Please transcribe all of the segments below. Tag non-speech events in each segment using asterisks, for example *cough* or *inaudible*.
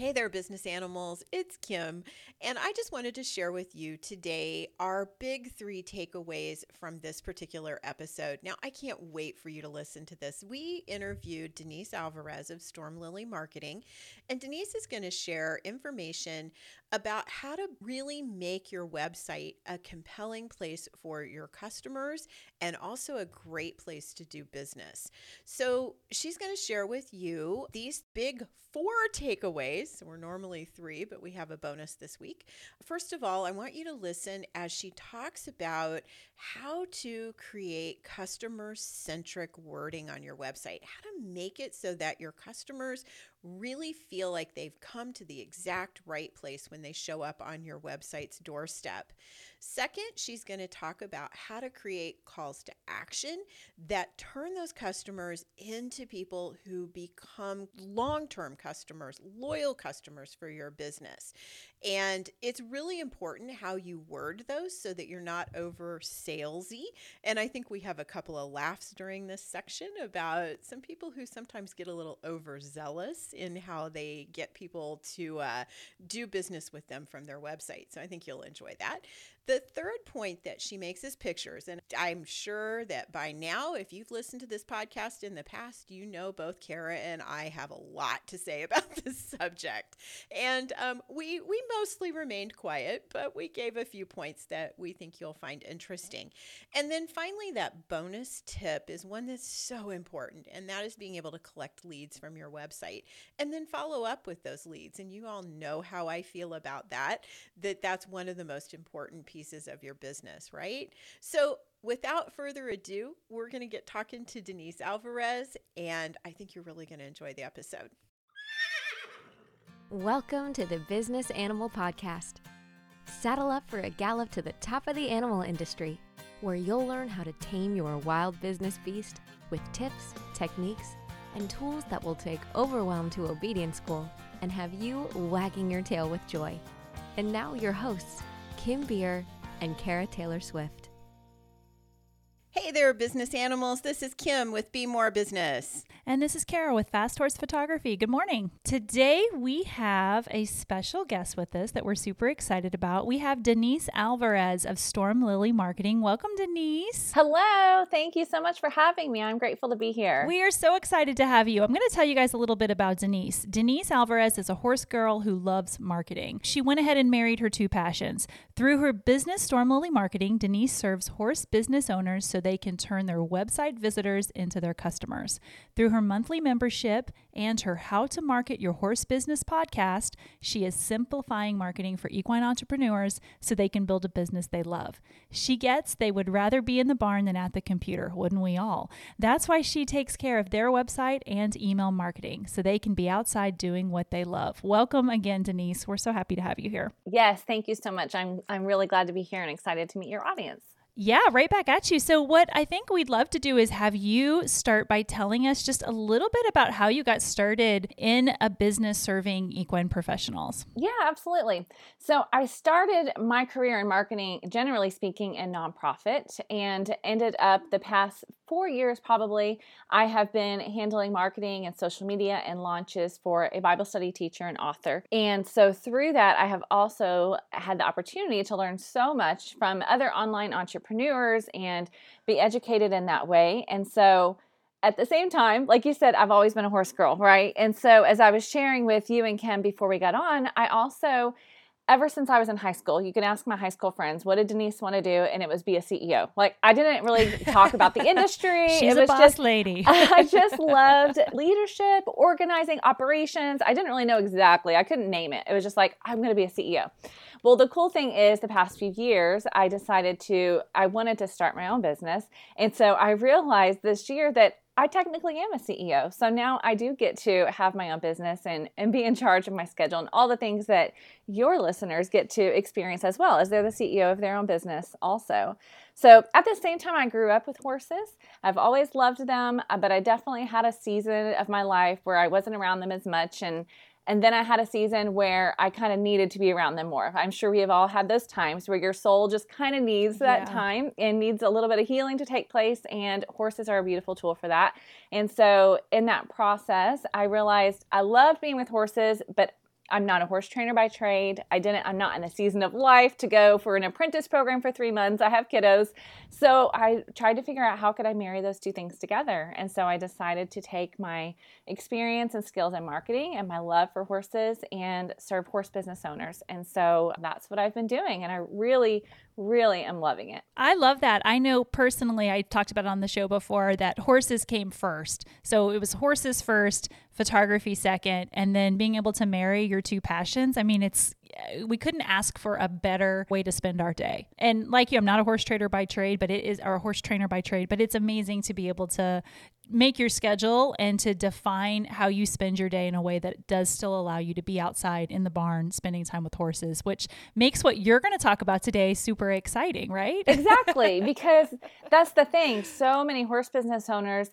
Hey there, business animals. It's Kim, and I just wanted to share with you today our big three takeaways from this particular episode. Now, I can't wait for you to listen to this. We interviewed Denise Alvarez of Stormlily Marketing, and Denise is going to share information about how to really make your website a compelling place for your customers and also a great place to do business. So, she's going to share with you these big four takeaways. So we're normally three, but we have a bonus this week. First of all, I want you to listen as she talks about how to create customer centric wording on your website, how to make it so that your customers really feel like they've come to the exact right place when they show up on your website's doorstep. Second, she's going to talk about how to create calls to action that turn those customers into people who become long term customers, loyal customers for your business. And it's really important how you word those so that you're not over salesy. And I think we have a couple of laughs during this section about some people who sometimes get a little overzealous in how they get people to uh, do business with them from their website. So I think you'll enjoy that. The third point that she makes is pictures. And I'm sure that by now, if you've listened to this podcast in the past, you know both Cara and I have a lot to say *laughs* about this subject. And um, we, we mostly remained quiet, but we gave a few points that we think you'll find interesting. And then finally, that bonus tip is one that's so important, and that is being able to collect leads from your website and then follow up with those leads. And you all know how I feel about that, that that's one of the most important pieces of your business, right? So, without further ado, we're going to get talking to Denise Alvarez, and I think you're really going to enjoy the episode. Welcome to the Business Animal Podcast. Saddle up for a gallop to the top of the animal industry, where you'll learn how to tame your wild business beast with tips, techniques, and tools that will take overwhelm to obedience school and have you wagging your tail with joy. And now, your hosts, Kim Beer, and Cara Taylor Swift. Hey there, business animals. This is Kim with Be More Business. And this is Cara with Fast Horse Photography. Good morning. Today we have a special guest with us that we're super excited about. We have Denise Alvarez of Stormlily Marketing. Welcome, Denise. Hello. Thank you so much for having me. I'm grateful to be here. We are so excited to have you. I'm going to tell you guys a little bit about Denise. Denise Alvarez is a horse girl who loves marketing. She went ahead and married her two passions. Through her business, Stormlily Marketing, Denise serves horse business owners so they can turn their website visitors into their customers. Through her her monthly membership and her How to Market Your Horse Business podcast, she is simplifying marketing for equine entrepreneurs so they can build a business they love. She gets they would rather be in the barn than at the computer, wouldn't we all? That's why she takes care of their website and email marketing so they can be outside doing what they love. Welcome again, Denise. We're so happy to have you here. Yes, thank you so much. I'm I'm really glad to be here and excited to meet your audience. Yeah, right back at you. So, what I think we'd love to do is have you start by telling us just a little bit about how you got started in a business serving equine professionals. Yeah, absolutely. So, I started my career in marketing, generally speaking, in nonprofit, and ended up the past four years probably. I have been handling marketing and social media and launches for a Bible study teacher and author. And so, through that, I have also had the opportunity to learn so much from other online entrepreneurs and be educated in that way. And so at the same time, like you said, I've always been a horse girl, right? And so as I was sharing with you and Kim before we got on, I also ever since I was in high school, you can ask my high school friends, what did Denise want to do? And it was be a CEO. Like I didn't really talk about the *laughs* industry. She's it was a boss just, lady. *laughs* I *laughs* just loved leadership, organizing, operations. I didn't really know exactly. I couldn't name it. It was just like, I'm going to be a CEO. Well, the cool thing is the past few years, I decided to, I wanted to start my own business. And so I realized this year that I technically am a CEO. So now I do get to have my own business and, and be in charge of my schedule and all the things that your listeners get to experience as well as they're the CEO of their own business also. So at the same time, I grew up with horses. I've always loved them, uh, but I definitely had a season of my life where I wasn't around them as much and and then I had a season where I kind of needed to be around them more. I'm sure we have all had those times where your soul just kind of needs that yeah. time and needs a little bit of healing to take place. And horses are a beautiful tool for that. And so, in that process, I realized I loved being with horses, but I'm not a horse trainer by trade. I didn't, I'm not in a season of life to go for an apprentice program for three months. I have kiddos. So I tried to figure out how could I marry those two things together. And so I decided to take my experience and skills in marketing and my love for horses and serve horse business owners. And so that's what I've been doing. And I really, really am loving it. I love that. I know personally, I talked about on the show before that horses came first. So it was horses first, photography second, and then being able to marry your two passions. I mean, it's uh, we couldn't ask for a better way to spend our day. And like you, I'm not a horse trader by trade, but it is or a horse trainer by trade, but it's amazing to be able to make your schedule and to define how you spend your day in a way that does still allow you to be outside in the barn spending time with horses, which makes what you're going to talk about today super exciting, right? *laughs* exactly, because that's the thing. So many horse business owners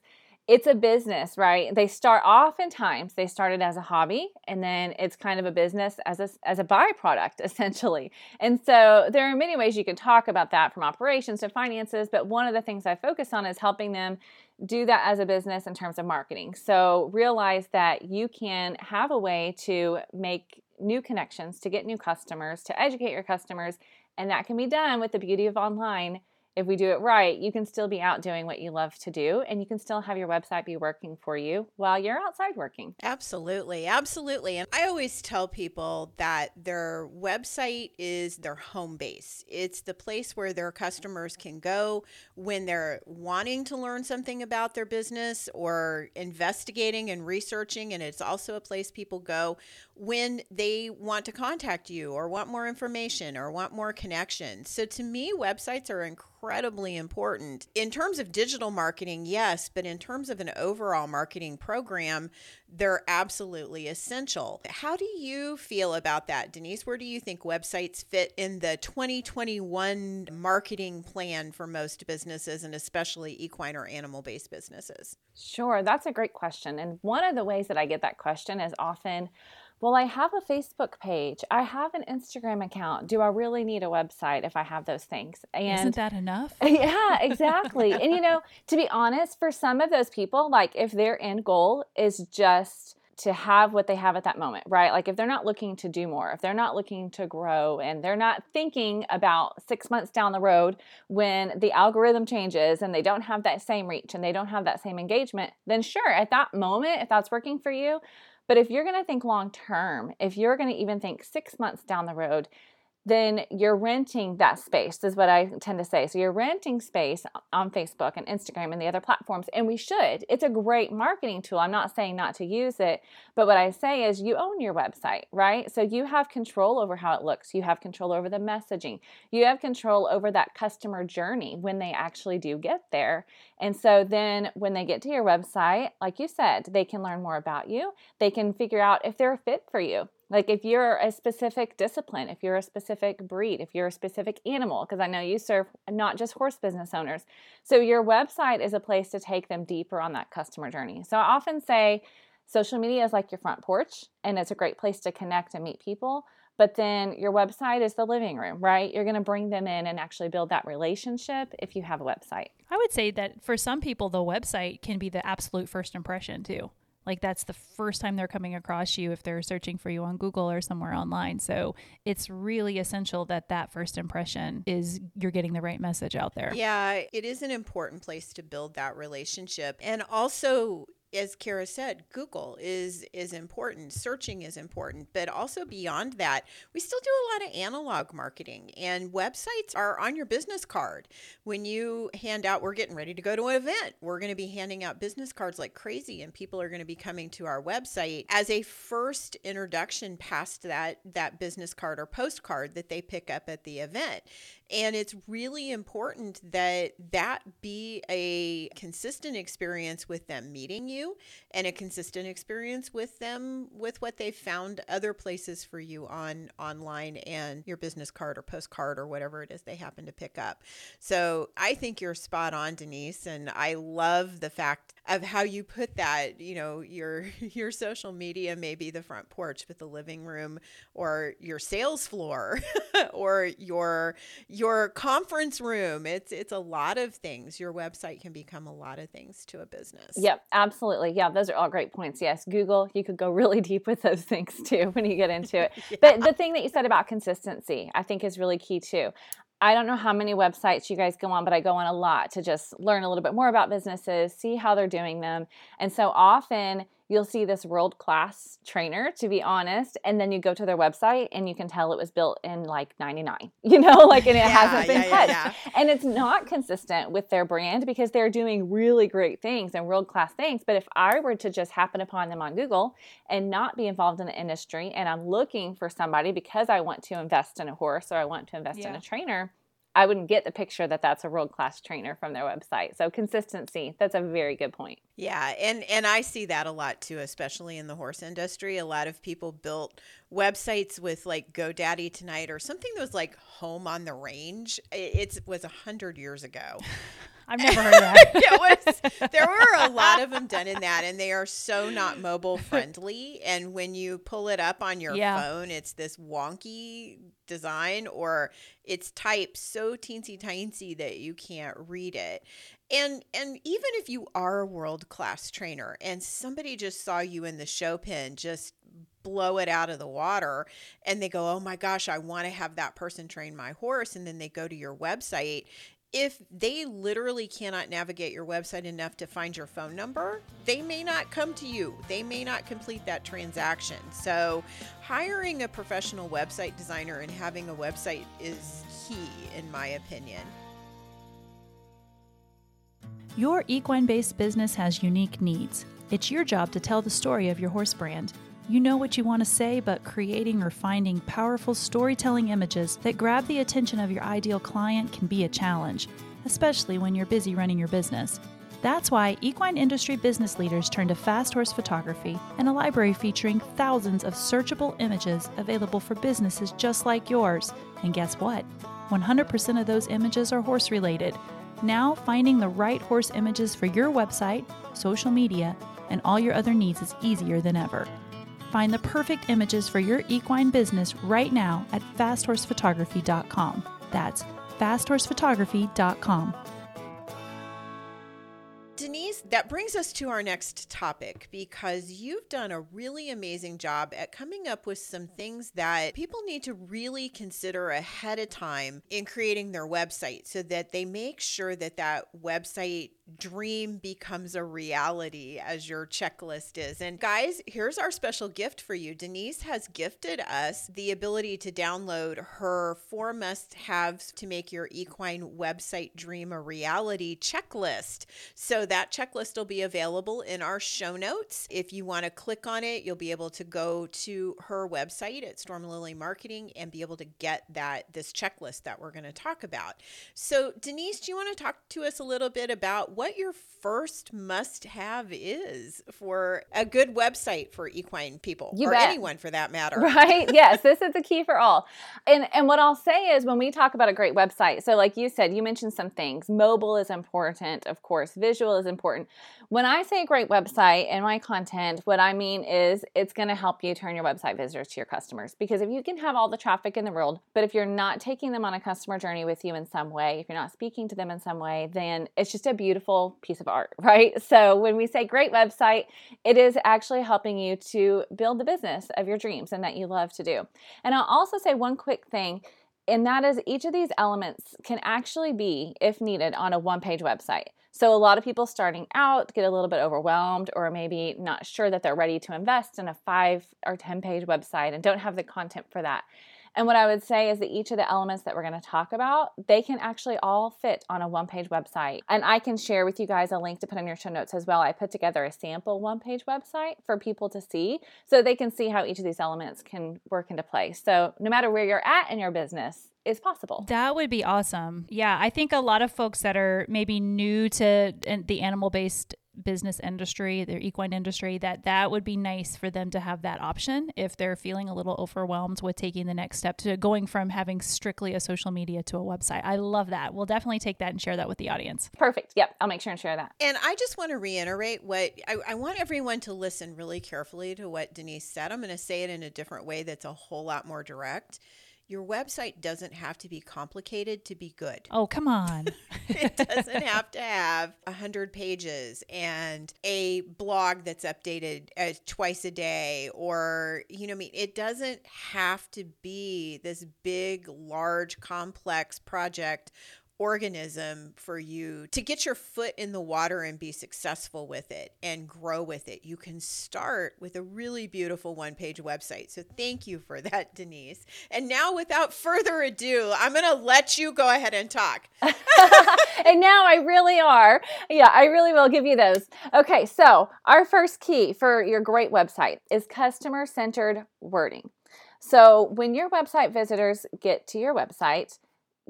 it's a business, right? They start oftentimes they started as a hobby and then it's kind of a business as a, as a byproduct *laughs* essentially. And so there are many ways you can talk about that from operations to finances, but one of the things I focus on is helping them do that as a business in terms of marketing. So realize that you can have a way to make new connections, to get new customers, to educate your customers, and that can be done with the beauty of online if we do it right, you can still be out doing what you love to do and you can still have your website be working for you while you're outside working. Absolutely. Absolutely. And I always tell people that their website is their home base. It's the place where their customers can go when they're wanting to learn something about their business or investigating and researching. And it's also a place people go when they want to contact you or want more information or want more connection. So to me, websites are incredibly important. In terms of digital marketing, yes, but in terms of an overall marketing program, they're absolutely essential. How do you feel about that, Denise? Where do you think websites fit in the 2021 marketing plan for most businesses and especially equine or animal based businesses? Sure, that's a great question. And one of the ways that I get that question is often, well, I have a Facebook page. I have an Instagram account. Do I really need a website if I have those things? And isn't that enough? *laughs* yeah, exactly. and you know, to be honest, for some of those people, like if their end goal is just to have what they have at that moment, right? Like if they're not looking to do more, if they're not looking to grow and they're not thinking about 6 months down the road when the algorithm changes and they don't have that same reach and they don't have that same engagement, then sure, at that moment if that's working for you, but if you're going to think long term, if you're going to even think six months down the road, then you're renting that space, is what I tend to say. So you're renting space on Facebook and Instagram and the other platforms, and we should. It's a great marketing tool. I'm not saying not to use it, but what I say is you own your website, right? So you have control over how it looks, you have control over the messaging, you have control over that customer journey when they actually do get there. And so then when they get to your website, like you said, they can learn more about you, they can figure out if they're a fit for you like if you're a specific discipline, if you're a specific breed, if you're a specific animal, because I know you serve not just horse business owners. So your website is a place to take them deeper on that customer journey. So I often say social media is like your front porch and it's a great place to connect and meet people. But then your website is the living room, right? You're going to bring them in and actually build that relationship if you have a website. I would say that for some people, the website can be the absolute first impression too. Like that's the first time they're coming across you if they're searching for you on Google or somewhere online. So it's really essential that that first impression is you're getting the right message out there. Yeah, it is an important place to build that relationship. And also, as Cara said, Google is is important. Searching is important, but also beyond that, we still do a lot of analog marketing, and websites are on your business card. When you hand out, we're getting ready to go to an event. We're going to be handing out business cards like crazy, and people are going to be coming to our website as a first introduction past that that business card or postcard that they pick up at the event. And it's really important that that be a consistent experience with them meeting you and a consistent experience with them with what they found other places for you on online and your business card or postcard or whatever it is they happen to pick up. So I think you're spot on, Denise. And I love the fact of how you put that, you know, your *laughs* your social media may be the front porch, but the living room or your sales floor *laughs* or your your conference room. It's it's a lot of things. Your website can become a lot of things to a business. Yep, absolutely. Yeah, those are all great points. Yes, Google, you could go *laughs* really deep with those things too when you get into it. yeah. *laughs* But the thing that you said about consistency, I think is really key too. I don't know how many websites you guys go on, but I go on a lot to just learn a little bit more about businesses, see how they're doing them. And so often you'll see this world class trainer, to be honest, and then you go to their website and you can tell it was built in like 99, *laughs* you know, like, and it yeah, hasn't been yeah, touched. Yeah, and it's not consistent with their brand because they're doing really great things and world class things. But if I were to just happen upon them on Google and not be involved in the industry, and I'm looking for somebody because I want to invest in a horse or I want to invest in a trainer, I wouldn't get the picture that that's a world class trainer from their website. So consistency, that's a very good point. Yeah, and and I see that a lot too, especially in the horse industry. A lot of people built websites with like GoDaddy Tonight or something that was like Home on the Range. It was a hundred years ago. *laughs* I've never heard of that. *laughs* it was there were a lot of them done in that, and they are so not mobile friendly. And when you pull it up on your yeah. phone, it's this wonky design, or it's typed so teensy tiny that you can't read it. And and even if you are a world class trainer, and somebody just saw you in the show pen, just blow it out of the water and they go, Oh my gosh, I want to have that person train my horse. And then they go to your website if they literally cannot navigate your website enough to find your phone number, they may not come to you. They may not complete that transaction. So, hiring a professional website designer and having a website is key, in my opinion. Your equine based business has unique needs. It's your job to tell the story of your horse brand. You know what you want to say, but creating or finding powerful storytelling images that grab the attention of your ideal client can be a challenge, especially when you're busy running your business. That's why equine industry business leaders turn to Fast Horse Photography and a library featuring thousands of searchable images available for businesses just like yours. And guess what? 100% of those images are horse related. Now, finding the right horse images for your website, social media, and all your other needs is easier than ever. Find the perfect images for your equine business right now at fasthorsephotography.com. That's fasthorsephotography.com. That brings us to our next topic because you've done a really amazing job at coming up with some things that people need to really consider ahead of time in creating their website so that they make sure that that website dream becomes a reality as your checklist is. And guys, here's our special gift for you. Denise has gifted us the ability to download her four must haves to make your equine website dream a reality checklist. So that checklist will be available in our show notes. If you want to click on it, you'll be able to go to her website at Stormlily Marketing and be able to get that this checklist that we're going to talk about. So Denise, do you want to talk to us a little bit about what your first must have is for a good website for equine people you or bet. anyone for that matter. *laughs* Right? yes, this is the key for all. And and what I'll say is when we talk about a great website, so like you said, you mentioned some things. Mobile is important, of course, visual is important. When I say a great website and my content, what I mean is it's going to help you turn your website visitors to your customers. Because if you can have all the traffic in the world, but if you're not taking them on a customer journey with you in some way, if you're not speaking to them in some way, then it's just a beautiful piece of art, *laughs* right? So when we say great website, it is actually helping you to build the business of your dreams and that you love to do. And I'll also say one quick thing and that is each of these elements can actually be, if needed, on a one page website. So, a lot of people starting out get a little bit overwhelmed or maybe not sure that they're ready to invest in a five or 10 page website and don't have the content for that. And what I would say is that each of the elements that we're going to talk about, they can actually all fit on a one page website. And I can share with you guys a link to put in your show notes as well. I put together a sample one page website for people to see so they can see how each of these elements can work into place. So, no matter where you're at in your business, is possible. That would be awesome. Yeah, I think a lot of folks that are maybe new to the animal based business industry, their equine industry, that that would be nice for them to have that option if they're feeling a little overwhelmed with taking the next step to going from having strictly a social media to a website. I love that. We'll definitely take that and share that with the audience. Perfect. Yep. I'll make sure and share that. And I just want to reiterate what I, I want everyone to listen really carefully to what Denise said. I'm going to say it in a different way that's a whole lot more direct your website doesn't have to be complicated to be good. Oh, come on. *laughs* it doesn't have to have a hundred pages and a blog that's updated uh, twice a day, or you know, I mean, it doesn't have to be this big, large, complex project organism for you to get your foot in the water and be successful with it and grow with it. You can start with a really beautiful one page website. So thank you for that, *laughs* Denise. And now, without further ado, I'm going to let you go ahead and talk. *laughs* *laughs* and now I really are. Yeah, I really will give you those. Okay, so our first key for your great website is customer centered wording. So when your website visitors get to your website,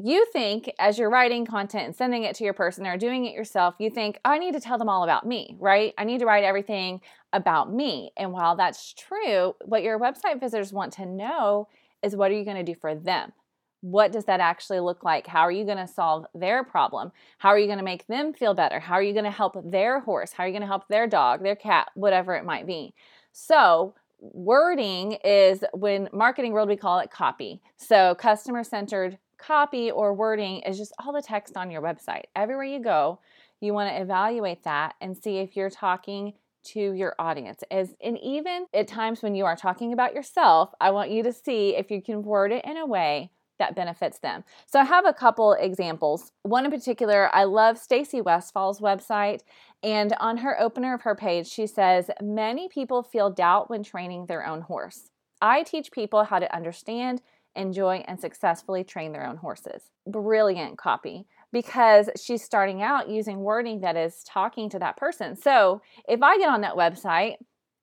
you think as you're writing content and sending it to your person or doing it yourself, you think, I need to tell them all about me, right? I need to write everything about me. And while that's true, what your website visitors want to know is what are you going to do for them? What does that actually look like? How are you going to solve their problem? How are you going to make them feel better? How are you going to help their horse? How are you going to help their dog, their cat, whatever it might be? So, wording is when marketing world we call it copy. So, customer centered copy or wording is just all the text on your website. Everywhere you go, you want to evaluate that and see if you're talking to your audience. As and even at times when you are talking about yourself, I want you to see if you can word it in a way that benefits them. So I have a couple examples. One in particular, I love Stacy Westfall's website and on her opener of her page, she says, "Many people feel doubt when training their own horse. I teach people how to understand enjoy, and successfully train their own horses. Brilliant copy because she's starting out using wording that is talking to that person. So if I get on that website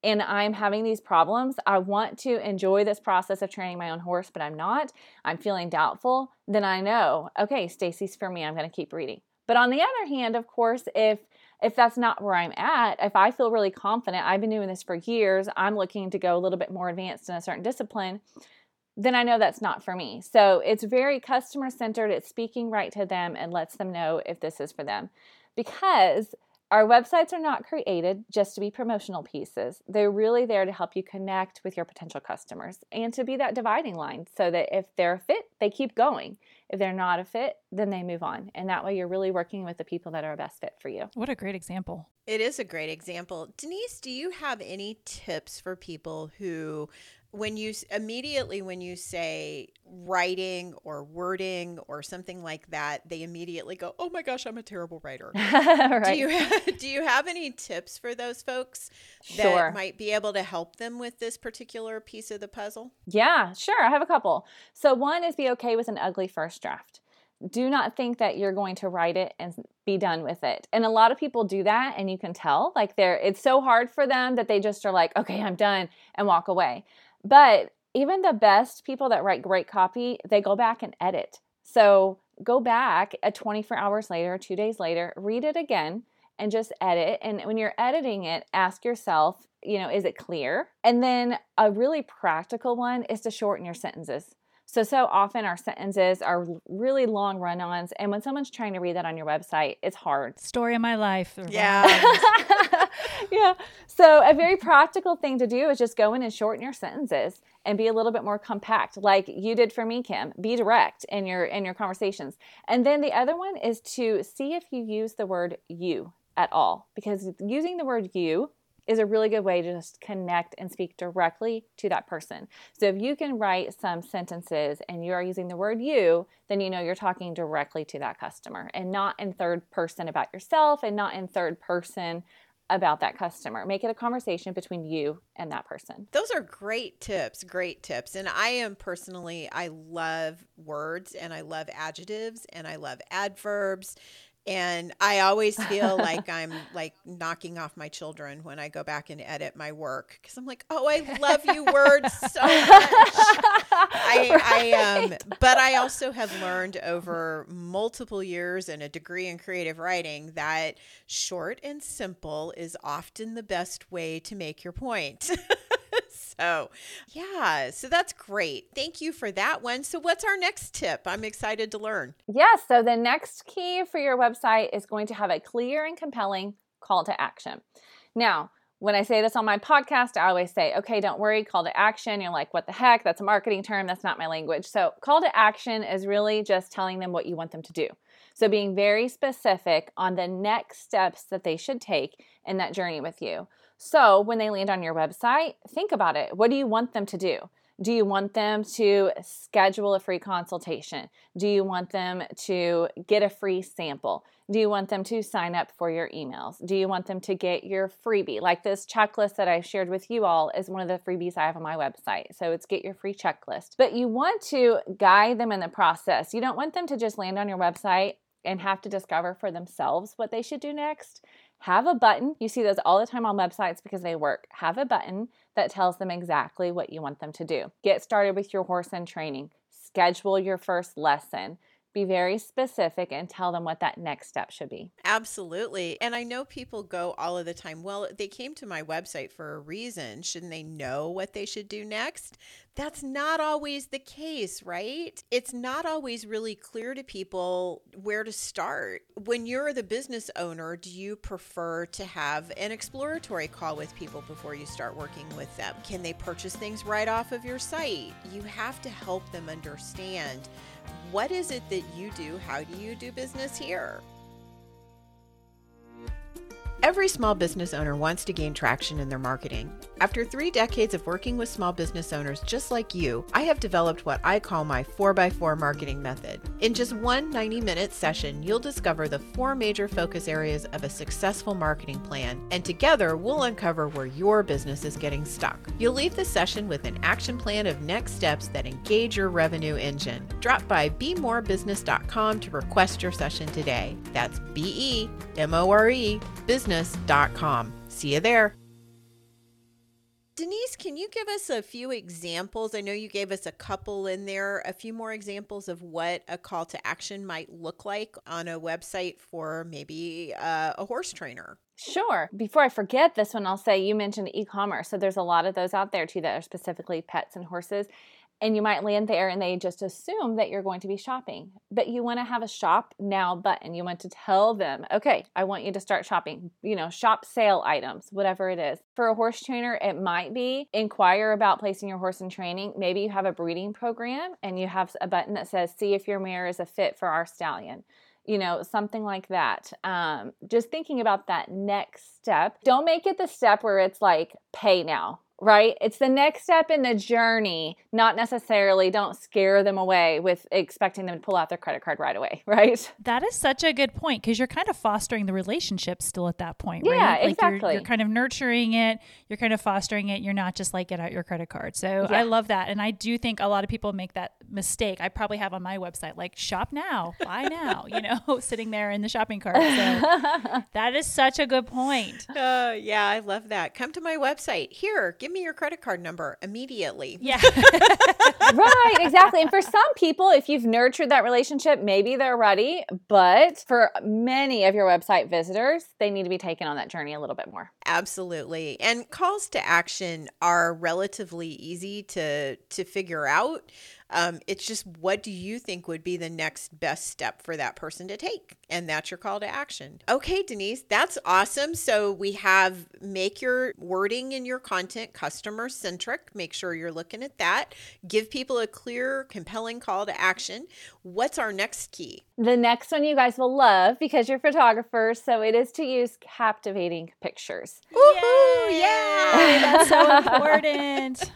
and I'm having these problems, I want to enjoy this process of training my own horse, but I'm not, I'm feeling doubtful, then I know, okay, Stacy's for me, I'm going to keep reading. But on the other hand, of course, if if that's not where I'm at, if I feel really confident, I've been doing this for years, I'm looking to go a little bit more advanced in a certain discipline, then I know that's not for me. So it's very customer centered. It's speaking right to them and lets them know if this is for them. Because our websites are not created just to be promotional pieces. They're really there to help you connect with your potential customers and to be that dividing line so that if they're a fit, they keep going. If they're not a fit, then they move on. And that way you're really working with the people that are a best fit for you. What a great example. It is a great example. Denise, do you have any tips for people who when you immediately when you say writing or wording or something like that they immediately go oh my gosh i'm a terrible writer *laughs* right. do you have, do you have any tips for those folks that sure. might be able to help them with this particular piece of the puzzle yeah sure i have a couple so one is be okay with an ugly first draft do not think that you're going to write it and be done with it. And a lot of people do that and you can tell like they're it's so hard for them that they just are like, "Okay, I'm done" and walk away. But even the best people that write great copy, they go back and edit. So go back at 24 hours later, two days later, read it again and just edit. And when you're editing it, ask yourself, you know, is it clear? And then a really practical one is to shorten your sentences. So, so often our sentences are really long run ons. And when someone's trying to read that on your website, it's hard. Story of my life. Yeah. *laughs* yeah. So, a very practical thing to do is just go in and shorten your sentences and be a little bit more compact like you did for me Kim be direct in your in your conversations and then the other one is to see if you use the word you at all because using the word you is a really good way to just connect and speak directly to that person. So if you can write some sentences and you are using the word you, then you know you're talking directly to that customer and not in third person about yourself and not in third person about that customer. Make it a conversation between you and that person. Those are great tips, great tips. And I am personally I love words and I love adjectives and I love adverbs and I always feel *laughs* like I'm like knocking off my children when I go back and edit my work because I'm like, oh, I love you words so much. I, right. *laughs* I um, but I also have learned over multiple years and a degree in creative writing that short and simple is often the best way to make your point. *laughs* so, yeah, so that's great. Thank you for that one. So, what's our next tip? I'm excited to learn. Yes. Yeah, so, the next key for your website is going to have a clear and compelling call to action. Now, When I say this on my podcast, I always say, okay, don't worry, call to action. You're like, what the heck? That's a marketing term. That's not my language. So, call to action is really just telling them what you want them to do. So, being very specific on the next steps that they should take in that journey with you. So, when they land on your website, think about it. What do you want them to do? Do you want them to schedule a free consultation? Do you want them to get a free sample? Do you want them to sign up for your emails? Do you want them to get your freebie? Like this checklist that I shared with you all is one of the freebies I have on my website. So it's get your free checklist. But you want to guide them in the process. You don't want them to just land on your website and have to discover for themselves what they should do next. Have a button. You see those all the time on websites because they work. Have a button that tells them exactly what you want them to do. Get started with your horse and training. Schedule your first lesson be very specific and tell them what that next step should be. Absolutely. And I know people go all of the time, well, they came to my website for a reason. Shouldn't they know what they should do next? That's not always the case, right? It's not always really clear to people where to start. When you're the business owner, do you prefer to have an exploratory call with people before you start working with them? Can they purchase things right off of your site? You have to help them understand what is it that you do? How do you do business here? Every small business owner wants to gain traction in their marketing. After three decades of working with small business owners just like you, I have developed what I call my 4x4 marketing method. In just one 90 minute session, you'll discover the four major focus areas of a successful marketing plan, and together we'll uncover where your business is getting stuck. You'll leave the session with an action plan of next steps that engage your revenue engine. Drop by bemorebusiness.com to request your session today. That's B E M O R E business business.com. See you there. Denise, can you give us a few examples? I know you gave us a couple in there, a few more examples of what a call to action might look like on a website for maybe uh, a horse trainer. Sure. Before I forget this one, I'll say you mentioned e commerce. So there's a lot of those out there too that are specifically pets and horses and you might land there and they just assume that you're going to be shopping. But you want to have a shop now button. You want to tell them, okay, I want you to start shopping, you know, shop sale items, whatever it is. For a horse trainer, it might be inquire about placing your horse in training. Maybe you have a breeding program and you have a button that says, see if your mare is a fit for our stallion you know, something like that. Um, just thinking about that next step. Don't make it the step where it's like, pay now right? It's the next step in the journey, not necessarily don't scare them away with expecting them to pull out their credit card right away, *laughs* right? That is such a good point because you're kind of fostering the relationship still at that point, yeah, right? Like exactly. You're, you're, kind of nurturing it, you're kind of fostering it. You're not just like get out your credit card. So yeah. I love that. And I do think a lot of people make that mistake. I probably have on my website like shop now, buy now, you know, *laughs* sitting there in the shopping cart. So *laughs* that is such a good point. Uh, yeah, I love that. Come to my website. Here, give me your credit card number immediately. Yeah. *laughs* right, exactly. And for some people, if you've nurtured that relationship, maybe they're ready. But for many of your website visitors, they need to be taken on that journey a little bit more. Absolutely. And calls to action are relatively easy to to figure out. Um, it's just what do you think would be the next best step for that person to take? And that's your call to action. Okay, Denise, that's awesome. So we have make your wording in your content customer centric. Make sure you're looking at that. Give people a clear, compelling call to action. What's our next key? The next one you guys will love because you're photographers. So it is to use captivating pictures. Woohoo! Yeah, that's so *laughs* important.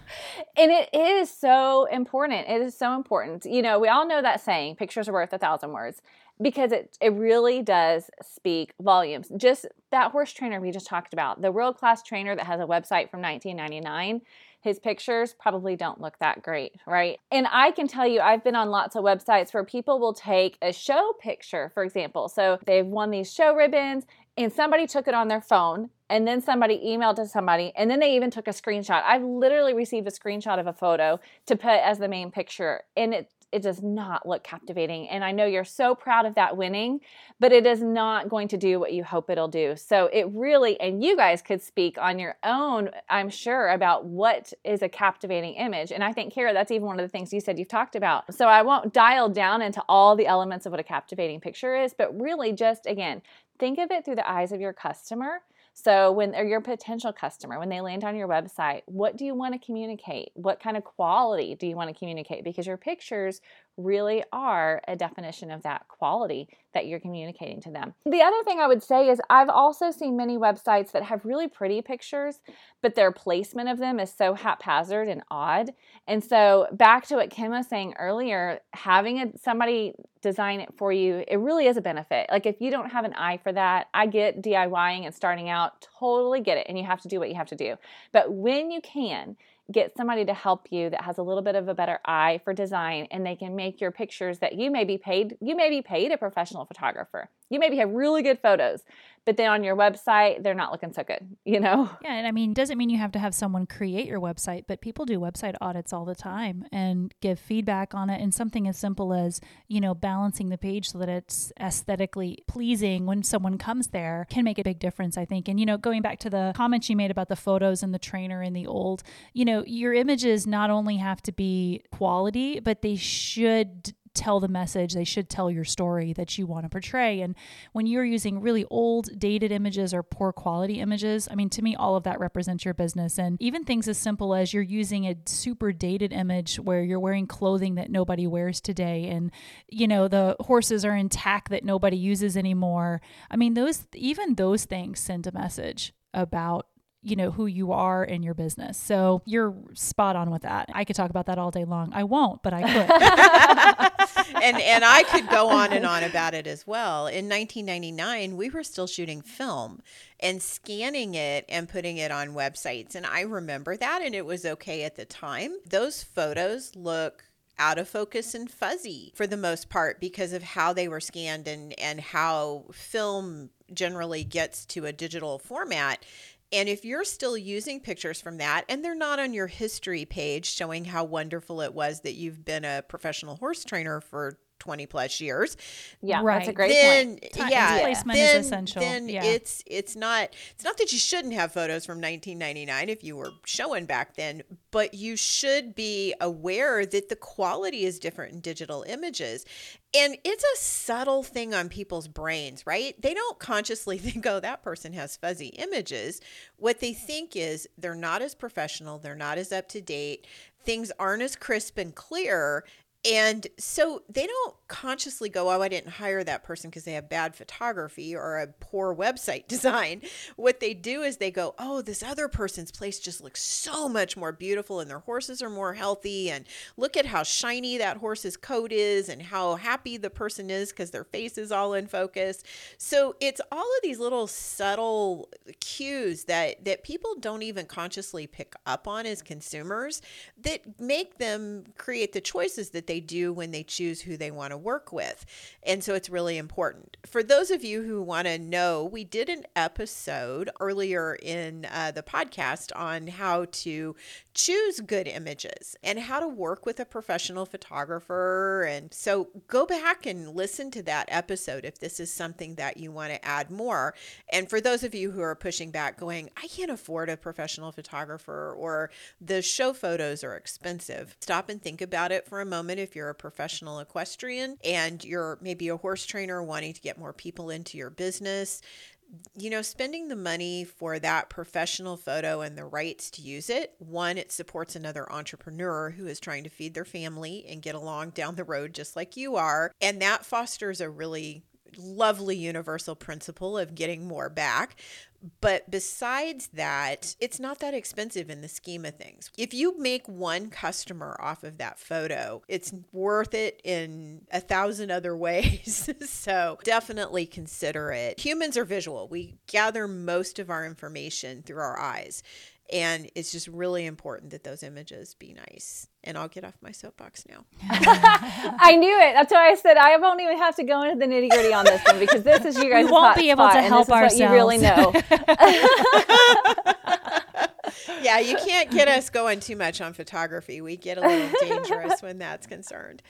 and it is so important. It it is so important. You know, we all know that saying, pictures are worth a thousand words, because it, it really does speak volumes. Just that horse trainer we just talked about, the world class trainer that has a website from 1999 his pictures probably don't look that great, right? And I can tell you, I've been on lots of websites where people will take a show picture, for example. So they've won these show ribbons and somebody took it on their phone and then somebody emailed to somebody and then they even took a screenshot. I've literally received a screenshot of a photo to put as the main picture and it it does not look captivating. And I know you're so proud of that winning, but it is not going to do what you hope it'll do. So it really, and you guys could speak on your own, I'm sure, about what is a captivating image. And I think, Cara, that's even one of the things you said you've talked about. So I won't dial down into all the elements of what a captivating picture is, but really just, again, think of it through the eyes of your customer So, when or your potential customer, when they land on your website, what do you want to communicate? What kind of quality do you want to communicate? Because your pictures really are a definition of that quality that you're communicating to them. The other thing I would say is I've also seen many websites that have really pretty pictures, but their placement of them is so haphazard and odd. And so, back to what Kim was saying earlier, having a, somebody design it for you, it really is a benefit. Like, if you don't have an eye for that, I get DIYing and starting out, totally get it, and you have to do what you have to do. But when you can, get somebody to help you that has a little bit of a better eye for design and they can make your pictures that you may be paid you may be paid a professional photographer you maybe have really good photos but then on your website they're not looking so good *laughs* you know? Yeah and i mean doesn't mean you have to have someone create your website but people do website audits all the time and give feedback on it and something as simple as you know balancing the page so that it's aesthetically pleasing when someone comes there can make a big difference i think. And you know going back to the comments you made about the photos and the trainer and the old you know your images not only have to be quality but they should tell the message, they should tell your story that you want to portray. And when you're using really old, dated images or poor quality images, I mean, to me, all of that represents your business. And even things as simple as you're using a super dated image where you're wearing clothing that nobody wears today, and, you know, the horses are in tack that nobody uses anymore. I mean, those, even those things send a message about you know who you are in your business. So you're spot on with that. I could talk about that all day long. I won't, but I could. *laughs* *laughs* and and I could go on and on about it as well. In 1999, we were still shooting film and scanning it and putting it on websites and I remember that and it was okay at the time. Those photos look out of focus and fuzzy for the most part because of how they were scanned and and how film generally gets to a digital format and if you're still using pictures from that and they're not on your history page showing how wonderful it was that you've been a professional horse trainer for 20 plus years. Yeah, right. that's a great then, point. Yeah, placement then, is essential. Then yeah. it's it's not it's not that you shouldn't have photos from 1999 if you were showing back then, but you should be aware that the quality is different in digital images. And it's a subtle thing on people's brains, right? They don't consciously *laughs* think, oh, that person has fuzzy images. What they think is they're not as professional, they're not as up to date, things aren't as crisp and clear. And so they don't consciously go, oh, I didn't hire that person because they have bad photography or a poor website *laughs* design. What they do is they go, oh, this other person's place just looks so much more beautiful and their horses are more healthy. And look at how shiny that horse's coat is and how happy the person is because their face is all in focus. So it's all of these little subtle cues that, that people don't even consciously pick up on as consumers that make them create the choices that they do when they choose who they want to work with. And so it's really important. For those of you who want to know, we did an episode earlier in uh, the podcast on how to choose good images and how to work with a professional photographer. And so go back and listen to that episode if this is something that you want to add more. And for those of you who are pushing back, going, I can't afford a professional photographer or the show photos are expensive, stop and think about it for a moment if you're a professional equestrian and you're maybe a horse trainer wanting to get more people into your business you know, spending the money for that professional photo and the rights to use it, one, it supports another entrepreneur who is trying to feed their family and get along down the road just like you are. And that fosters a really lovely universal principle of getting more back. But besides that, it's not that expensive in the scheme of things. If you make one customer off of that photo, it's worth it in a thousand other ways. *laughs* so definitely consider it. Humans are visual, we gather most of our information through our eyes. And it's just really important that those images be nice. And I'll get off my soapbox now. *laughs* *laughs* I knew it. That's why I said I won't even have to go into the nitty gritty on this one because this is you guys. We won't be able to help ourselves. you really know. *laughs* yeah, you can't get us going too much on photography. We get a little dangerous when that's concerned.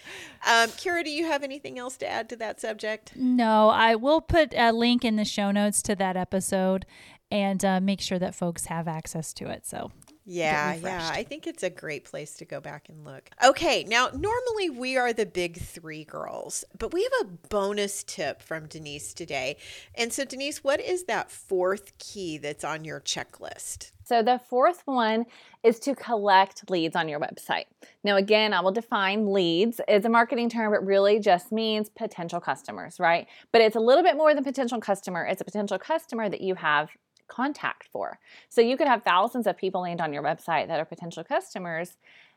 Um, Kira, do you have anything else to add to that subject? No, I will put a link in the show notes to that episode and uh, make sure that folks have access to it. So Yeah, yeah. I think it's a great place to go back and look. Okay, now normally we are the big three girls, but we have a bonus tip from Denise today. And so, Denise, what is that fourth key that's on your checklist? So, the fourth one is to collect leads on your website. Now, again, I will define leads. It's a marketing term, it really just means potential customers, right? But it's a little bit more than potential customer. It's a potential customer that you have contact for. So you could have thousands of people land on your website that are potential customers.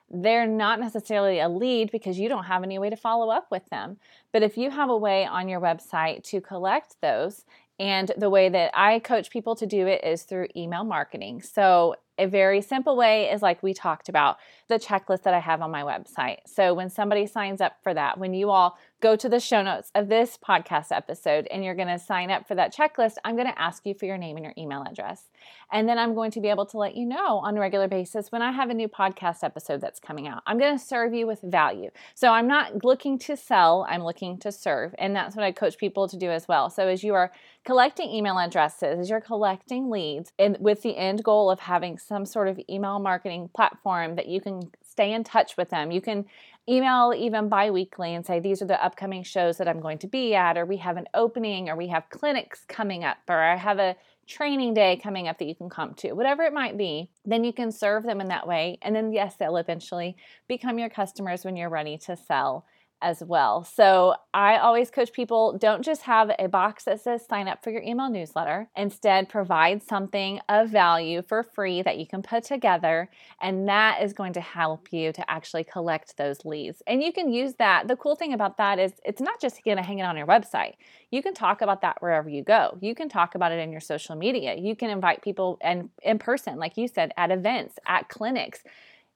They're not necessarily a lead because you don't have any way to follow up with them. But if you have a way on your website to collect those, and the way that I coach people to do it is through email marketing. So a very simple way is like we talked about the checklist that I have on my website. So when somebody signs up for that, when you all go to the show notes of this podcast episode and you're going to sign up for that checklist, I'm going to ask you for your name and your email address. And then I'm going to be able to let you know on a regular basis when I have a new podcast episode that's coming out. I'm going to serve you with value. So I'm not looking to sell, I'm looking to serve. And that's what I coach people to do as well. So as you are collecting email addresses, as you're collecting leads, and with the end goal of having some sort of email marketing platform that you can stay in touch with them. You can email even bi-weekly and say these are the upcoming shows that I'm going to be at or we have an opening or we have clinics coming up or I have a training day coming up that you can come to, whatever it might be, then you can serve them in that way. And then, yes, they'll eventually become your customers when you're ready to sell as well. So I always coach people don't just have a box that says sign up for your email newsletter. Instead, provide something of value for free that you can put together. And that is going to help you to actually collect those leads. And you can use that. The cool thing about that is it's not just going to hang it on your website. You can talk about that wherever you go. You can talk about it in your social media. You can invite people and in person, like you said, at events, at clinics.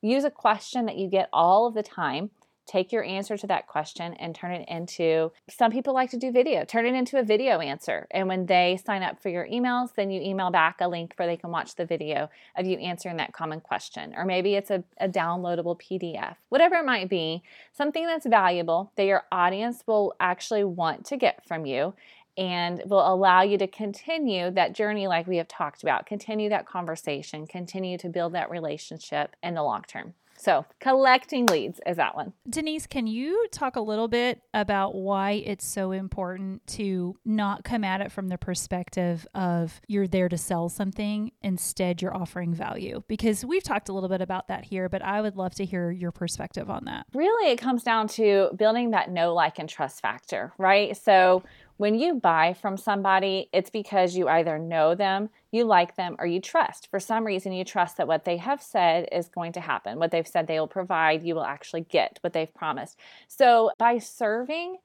Use a question that you get all of the time take your answer to that question and turn it into some people like to do video turn it into a video answer. And when they sign up for your emails then you email back a link where they can watch the video of you answering that common question. Or maybe it's a, a downloadable pdf whatever it might be. Something that's valuable that your audience will actually want to get from you and will allow you to continue that journey like we have talked about continue that conversation continue to build that relationship in the long term so collecting leads is that one. Denise, can you talk a little bit about why it's so important to not come at it from the perspective of you're there to sell something, instead you're offering value? Because we've talked a little bit about that here, but I would love to hear your perspective on that. Really, it comes down to building that know, like, and trust factor, right? So when you buy from somebody, it's because you either know them, you like them, or you trust. For some reason, you trust that what they have said is going to happen. What they've said they will provide, you will actually get what they've promised. So by serving,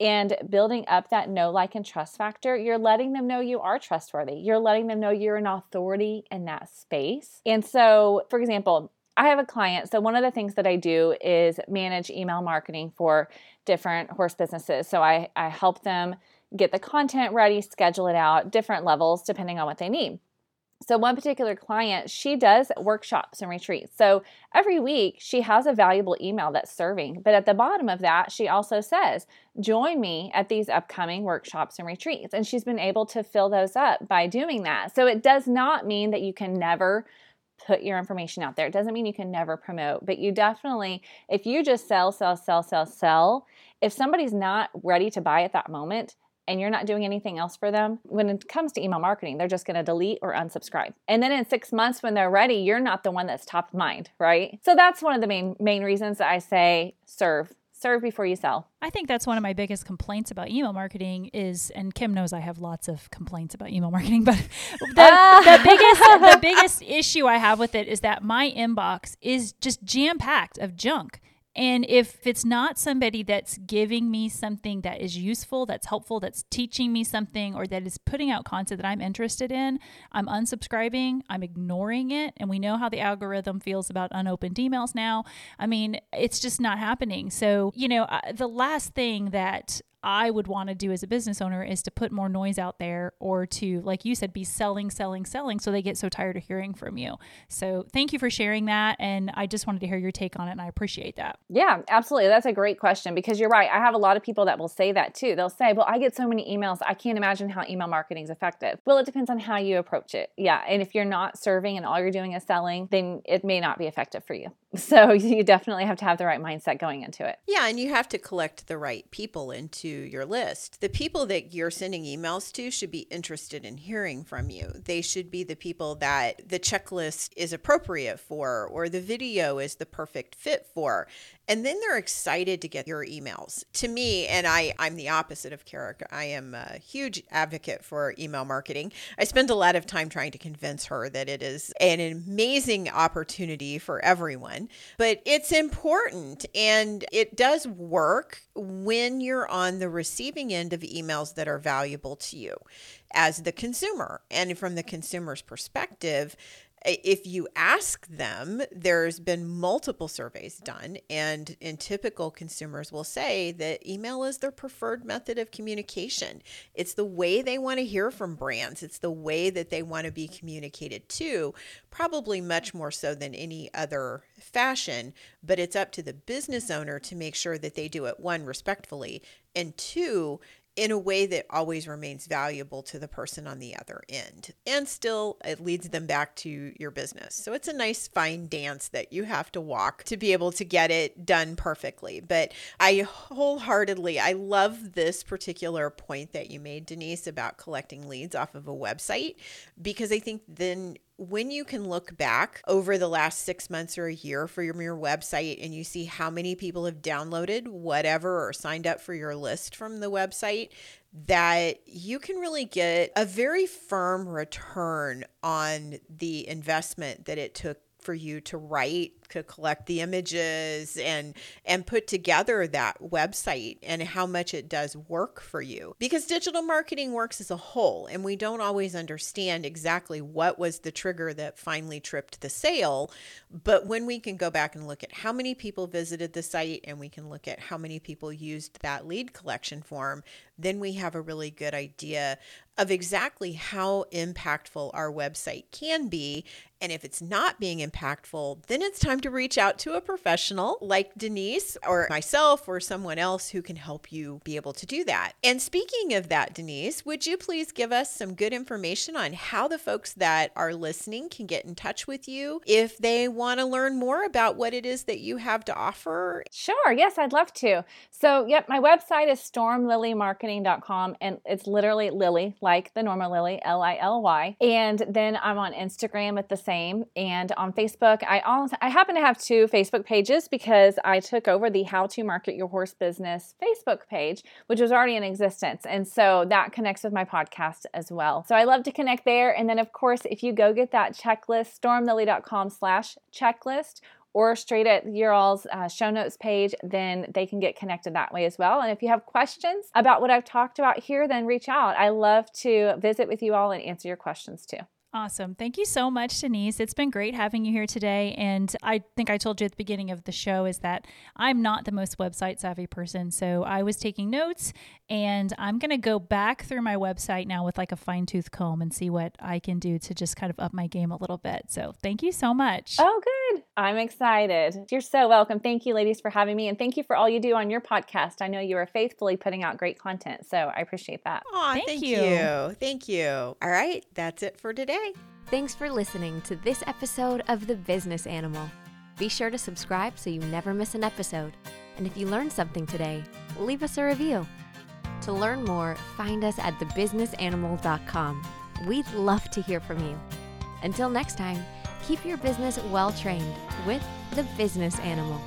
and building up that know, like, and trust factor, you're letting them know you are trustworthy. You're letting them know you're an authority in that space. And so, for example, I have a client. So, one of the things that I do is manage email marketing for different horse businesses. So, I, I help them get the content ready, schedule it out, different levels depending on what they need. So, one particular client, she does workshops and retreats. So, every week she has a valuable email that's serving. But at the bottom of that, she also says, Join me at these upcoming workshops and retreats. And she's been able to fill those up by doing that. So, it does not mean that you can never put your information out there. It doesn't mean you can never promote, but you definitely, if you just sell, sell, sell, sell, sell, if somebody's not ready to buy at that moment, and you're not doing anything else for them, when it comes to email marketing, they're just going to delete or unsubscribe. And then in 6 months when they're ready, you're not the one that's top of mind, right? So that's one of the main main reasons I say serve serve before you sell. I think that's one of my biggest complaints about email marketing is, and Kim knows I have lots of complaints about email *laughs* marketing, but the, ah. the biggest the biggest issue I have with it is that my inbox is just jam packed of junk. And if it's not somebody that's giving me something that is useful, that's helpful, that's teaching me something, or that is putting out content that I'm interested in, I'm unsubscribing, I'm ignoring it. And we know how the algorithm feels about unopened emails now. I mean, it's just not happening. So, you know, the last thing that I would want to do as a business owner is to put more noise out there or to, like you said, be selling, selling, selling so they get so tired of hearing from you. So thank you for sharing that. And I just wanted to hear your take on it and I appreciate that. Yeah, absolutely. That's a great question because you're right. I have a lot of people that will say that too. They'll say, Well, I get so many emails, I can't imagine how email marketing is effective. Well, it depends on how you approach it. Yeah. And if you're not serving and all you're doing is selling, then it may not be effective for you. *laughs* So you definitely have to have the right mindset going into it. Yeah, and you have to collect the right people into your list. The people that you're sending emails to should be interested in hearing from you. They should be the people that the checklist is appropriate for or the video is the perfect fit for and then they're excited to get your emails. To me and i i'm the opposite of Cara i am a huge advocate for email marketing. I spend a lot of time trying to convince her that it is an amazing opportunity for everyone but it's important and it does work when you're on the receiving end of emails that are valuable to you as the consumer. And from the consumer's perspective if you ask them, there's been multiple surveys done, and in typical consumers will say that email is their preferred method of communication. It's the way they want to hear from brands, it's the way that they want to be communicated to, probably much more so than any other fashion. But it's up to the business owner to make sure that they do it, one, respectfully, and two, in a way that always remains valuable to the person on the other end. And still, it leads them back to your business. So it's a nice, fine dance that you have to walk to be able to get it done perfectly. But I wholeheartedly, I love this particular point that you made, Denise, about collecting leads off of a website, because I think then when you can look back over the last six months or a year for your, your website and you see how many people have downloaded whatever or signed up for your list from the website, that you can really get a very firm return on the investment that it took for you to write to collect the images and and put together that website and how much it does work for you. Because digital marketing works as a whole and we don't always understand exactly what was the trigger that finally tripped the sale. But when we can go back and look at how many people visited the site and we can look at how many people used that lead collection form then we have a really good idea of exactly how impactful our website can be and if it's not being impactful then it's time to reach out to a professional like Denise or myself or someone else who can help you be able to do that. And speaking of that, Denise, would you please give us some good information on how the folks that are listening can get in touch with you if they want to learn more about what it is that you have to offer? Sure. Yes, I'd love to. So, yep, my website is stormlilymarketing.com and it's literally Lily, like the normal Lily, L I L Y. And then I'm on Instagram at the same and on Facebook. I also I happen to have two Facebook pages because I took over the How to Market Your Horse Business Facebook page, which was already in existence. And so that connects with my podcast as well. So I love to connect there. And then, of course, if you go get that checklist, stormlily.com slash checklist, or straight at your all's uh, show notes page, then they can get connected that way as well. And if you have questions about what I've talked about here, then reach out. I love to visit with you all and answer your questions too. Awesome. Thank you so much, Denise. It's been great having you here today. And I think I told you at the beginning of the show is that I'm not the most website savvy person. So I was taking notes and I'm going to go back through my website now with like a fine tooth comb and see what I can do to just kind of up my game a little bit. So thank you so much. Oh, good. I'm excited. You're so welcome. Thank you, ladies, for having me. And thank you for all you do on your podcast. I know you are faithfully putting out great content. So I appreciate that. Aw, thank, thank you. you. Thank you. All right. That's it for today. Thanks for listening to this episode of The Business Animal. Be sure to subscribe so you never miss an episode. And if you learned something today, leave us a review. To learn more, find us at thebusinessanimal.com. We'd love to hear from you. Until next time, keep your business well trained with The Business Animal.